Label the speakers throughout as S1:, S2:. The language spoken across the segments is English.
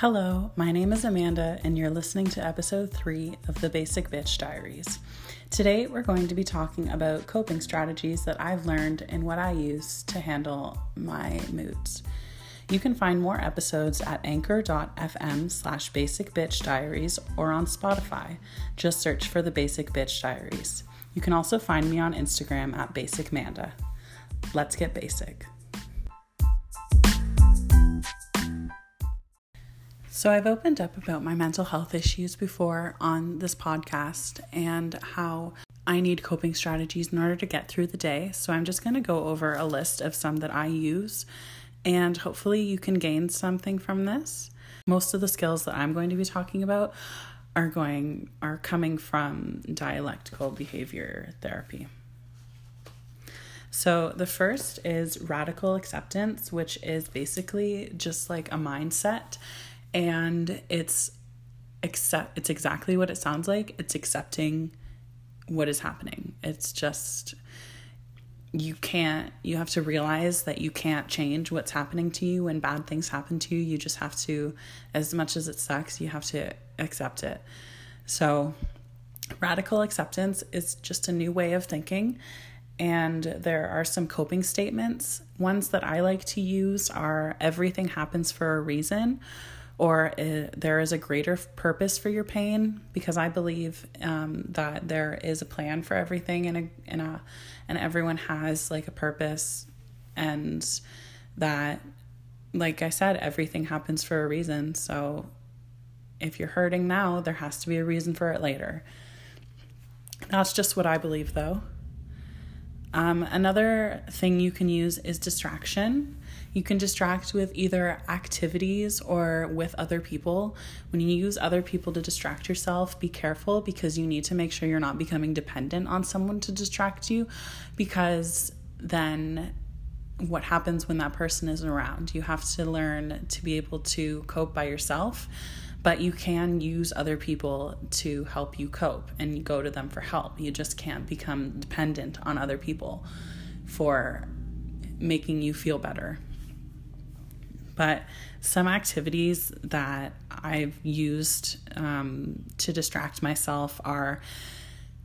S1: Hello, my name is Amanda, and you're listening to episode three of the Basic Bitch Diaries. Today, we're going to be talking about coping strategies that I've learned and what I use to handle my moods. You can find more episodes at anchor.fm slash basic bitch diaries or on Spotify. Just search for the Basic Bitch Diaries. You can also find me on Instagram at Basic Manda. Let's get basic. So, I've opened up about my mental health issues before on this podcast and how I need coping strategies in order to get through the day. So, I'm just going to go over a list of some that I use and hopefully you can gain something from this. Most of the skills that I'm going to be talking about are going are coming from dialectical behavior therapy. So, the first is radical acceptance, which is basically just like a mindset and it's accept it's exactly what it sounds like. It's accepting what is happening. It's just you can't you have to realize that you can't change what's happening to you. When bad things happen to you you just have to as much as it sucks you have to accept it. So radical acceptance is just a new way of thinking. And there are some coping statements. Ones that i like to use are everything happens for a reason or uh, there is a greater purpose for your pain because I believe um, that there is a plan for everything and a, and a and everyone has like a purpose. And that like I said everything happens for a reason. So if you're hurting now there has to be a reason for it later. That's just what I believe though. Um, another thing you can use is distraction you can distract with either activities or with other people. When you use other people to distract yourself, be careful because you need to make sure you're not becoming dependent on someone to distract you because then what happens when that person isn't around. You have to learn to be able to cope by yourself, but you can use other people to help you cope and go to them for help. You just can't become dependent on other people for making you feel better. But some activities that I've used um, to distract myself are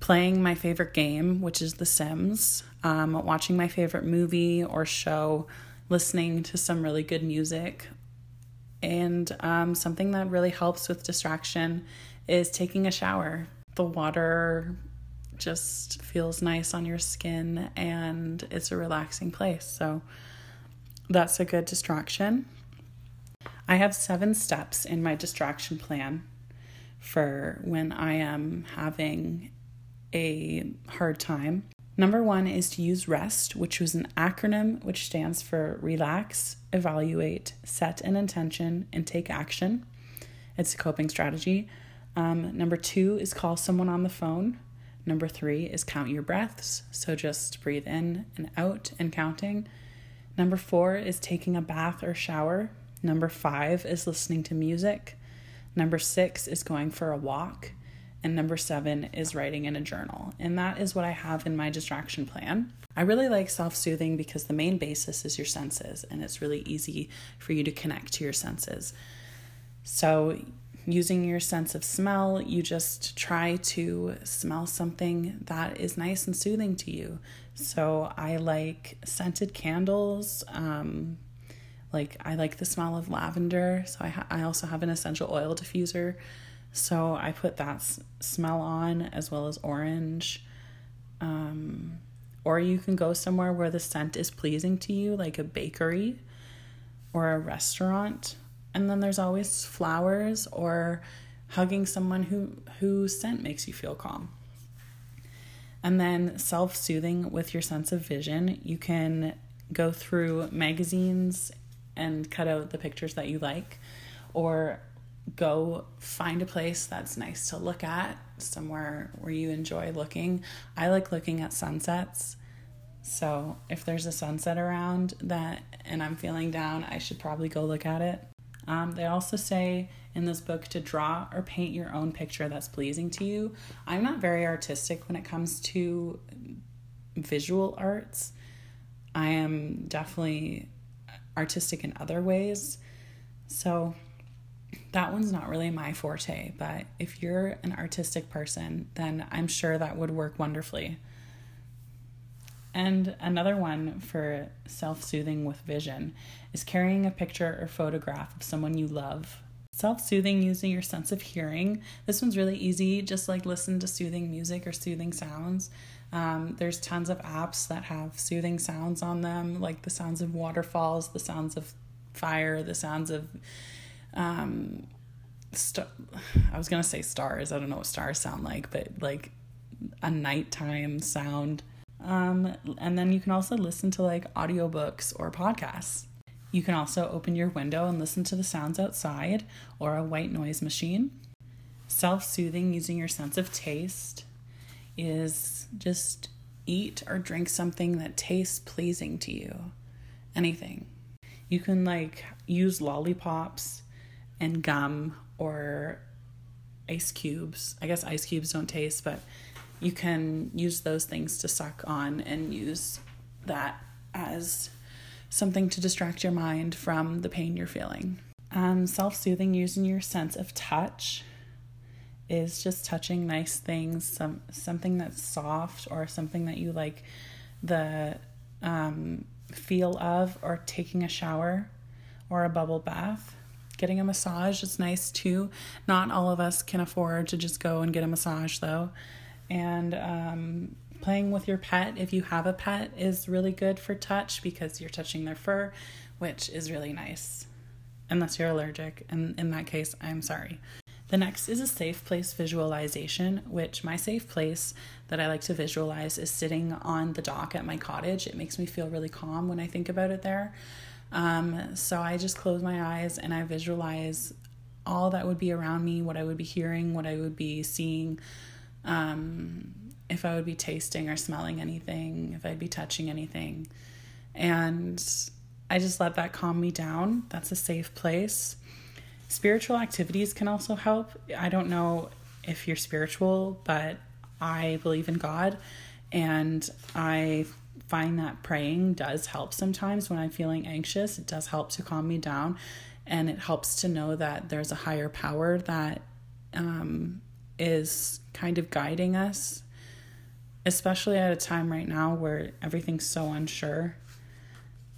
S1: playing my favorite game, which is The Sims, um, watching my favorite movie or show, listening to some really good music. And um, something that really helps with distraction is taking a shower. The water just feels nice on your skin and it's a relaxing place. So that's a good distraction. I have seven steps in my distraction plan for when I am having a hard time. Number one is to use REST, which was an acronym which stands for relax, evaluate, set an intention, and take action. It's a coping strategy. Um, number two is call someone on the phone. Number three is count your breaths. So just breathe in and out and counting. Number four is taking a bath or shower. Number five is listening to music. Number six is going for a walk. And number seven is writing in a journal. And that is what I have in my distraction plan. I really like self soothing because the main basis is your senses, and it's really easy for you to connect to your senses. So, using your sense of smell, you just try to smell something that is nice and soothing to you. So, I like scented candles, um, like I like the smell of lavender, so I ha- I also have an essential oil diffuser. So I put that s- smell on as well as orange. Um, or you can go somewhere where the scent is pleasing to you, like a bakery or a restaurant. And then there's always flowers or hugging someone who whose scent makes you feel calm. And then self-soothing with your sense of vision, you can go through magazines and cut out the pictures that you like or go find a place that's nice to look at somewhere where you enjoy looking. I like looking at sunsets. So if there's a sunset around that and i'm feeling down i should probably go look at it um, they also say in this book to draw or paint your own picture that's pleasing to you i'm not very artistic when it comes to visual arts i am definitely artistic in other ways. So that one's not really my forte, but if you're an artistic person, then I'm sure that would work wonderfully. And another one for self soothing with vision is carrying a picture or photograph of someone you love. Self soothing using your sense of hearing. This one's really easy. Just like listen to soothing music or soothing sounds. Um, there's tons of apps that have soothing sounds on them, like the sounds of waterfalls, the sounds of fire, the sounds of um, st- I was gonna say stars. I don't know what stars sound like, but like a nighttime sound. Um, and then you can also listen to like audiobooks or podcasts. You can also open your window and listen to the sounds outside or a white noise machine. Self soothing using your sense of taste is just eat or drink something that tastes pleasing to you. Anything. You can like use lollipops and gum or ice cubes. I guess ice cubes don't taste, but you can use those things to suck on and use that as something to distract your mind from the pain you're feeling. Um, Self soothing using your sense of touch is just touching nice things, some something that's soft or something that you like the um, feel of, or taking a shower or a bubble bath. Getting a massage is nice too. Not all of us can afford to just go and get a massage though. And um, playing with your pet, if you have a pet, is really good for touch because you're touching their fur, which is really nice. Unless you're allergic. And in that case, I'm sorry. The next is a safe place visualization, which my safe place that I like to visualize is sitting on the dock at my cottage. It makes me feel really calm when I think about it there. Um, so I just close my eyes and I visualize all that would be around me, what I would be hearing, what I would be seeing, um, if I would be tasting or smelling anything, if I'd be touching anything. And I just let that calm me down. That's a safe place. Spiritual activities can also help. I don't know if you're spiritual, but I believe in God and I find that praying does help sometimes when I'm feeling anxious. It does help to calm me down and it helps to know that there's a higher power that um, is kind of guiding us, especially at a time right now where everything's so unsure.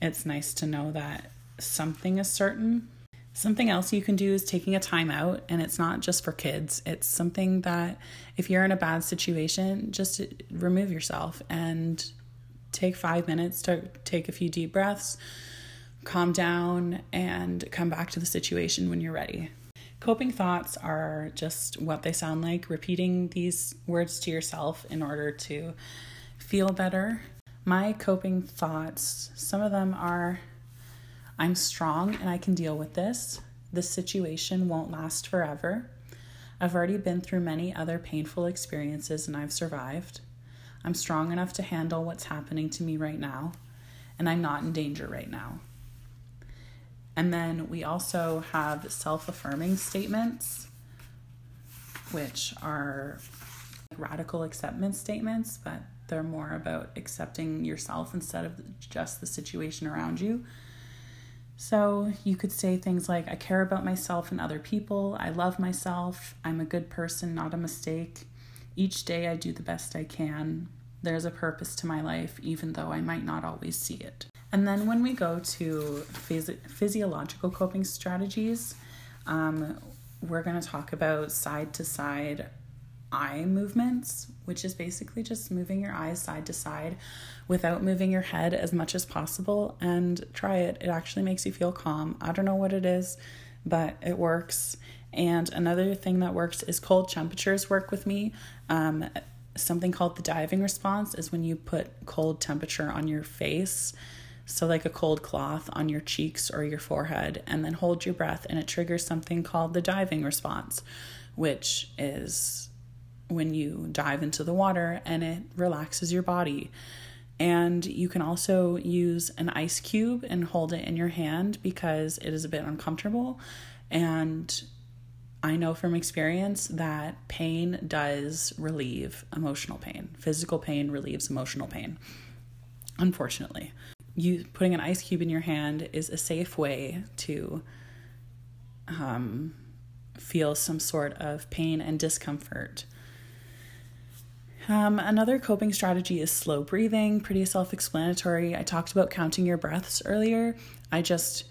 S1: It's nice to know that something is certain. Something else you can do is taking a time out, and it's not just for kids. It's something that if you're in a bad situation, just remove yourself and take five minutes to take a few deep breaths, calm down, and come back to the situation when you're ready. Coping thoughts are just what they sound like, repeating these words to yourself in order to feel better. My coping thoughts, some of them are I'm strong and I can deal with this. This situation won't last forever. I've already been through many other painful experiences and I've survived. I'm strong enough to handle what's happening to me right now, and I'm not in danger right now. And then we also have self affirming statements, which are radical acceptance statements, but they're more about accepting yourself instead of just the situation around you. So you could say things like, I care about myself and other people. I love myself. I'm a good person, not a mistake. Each day I do the best I can. There's a purpose to my life, even though I might not always see it. And then when we go to phys- physiological coping strategies, um, we're going to talk about side to side eye movements, which is basically just moving your eyes side to side without moving your head as much as possible. And try it, it actually makes you feel calm. I don't know what it is, but it works. And another thing that works is cold temperatures work with me. Um, something called the diving response is when you put cold temperature on your face. So, like a cold cloth on your cheeks or your forehead, and then hold your breath, and it triggers something called the diving response, which is when you dive into the water and it relaxes your body. And you can also use an ice cube and hold it in your hand because it is a bit uncomfortable. And I know from experience that pain does relieve emotional pain. Physical pain relieves emotional pain. Unfortunately, you putting an ice cube in your hand is a safe way to um, feel some sort of pain and discomfort. Um, another coping strategy is slow breathing, pretty self explanatory. I talked about counting your breaths earlier. I just,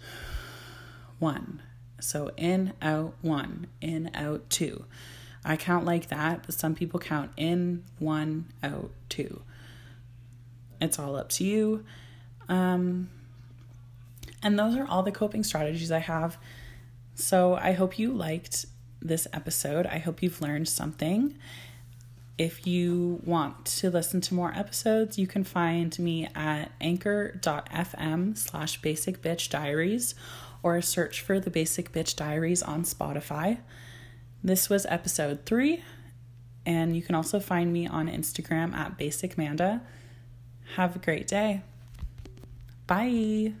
S1: one. So in, out, one, in, out, two. I count like that, but some people count in, one, out, two. It's all up to you. Um, and those are all the coping strategies I have. So I hope you liked this episode. I hope you've learned something. If you want to listen to more episodes, you can find me at anchor.fm slash basic bitch diaries or search for the basic bitch diaries on Spotify. This was episode three, and you can also find me on Instagram at basicmanda. Have a great day. Bye.